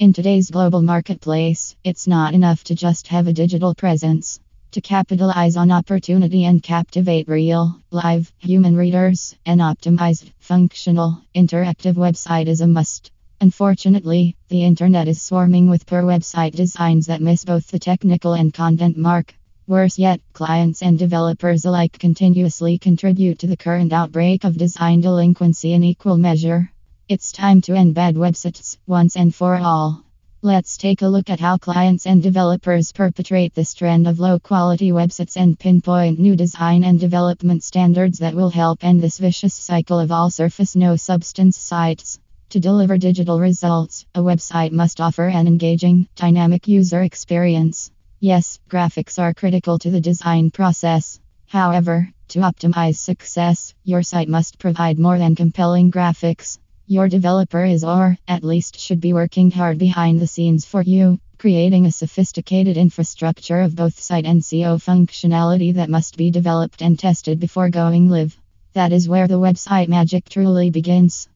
In today's global marketplace, it's not enough to just have a digital presence. To capitalize on opportunity and captivate real, live, human readers, an optimized, functional, interactive website is a must. Unfortunately, the internet is swarming with poor website designs that miss both the technical and content mark. Worse yet, clients and developers alike continuously contribute to the current outbreak of design delinquency in equal measure. It's time to end bad websites once and for all. Let's take a look at how clients and developers perpetrate this trend of low quality websites and pinpoint new design and development standards that will help end this vicious cycle of all surface no substance sites. To deliver digital results, a website must offer an engaging, dynamic user experience. Yes, graphics are critical to the design process. However, to optimize success, your site must provide more than compelling graphics. Your developer is or at least should be working hard behind the scenes for you, creating a sophisticated infrastructure of both site and SEO functionality that must be developed and tested before going live. That is where the website magic truly begins.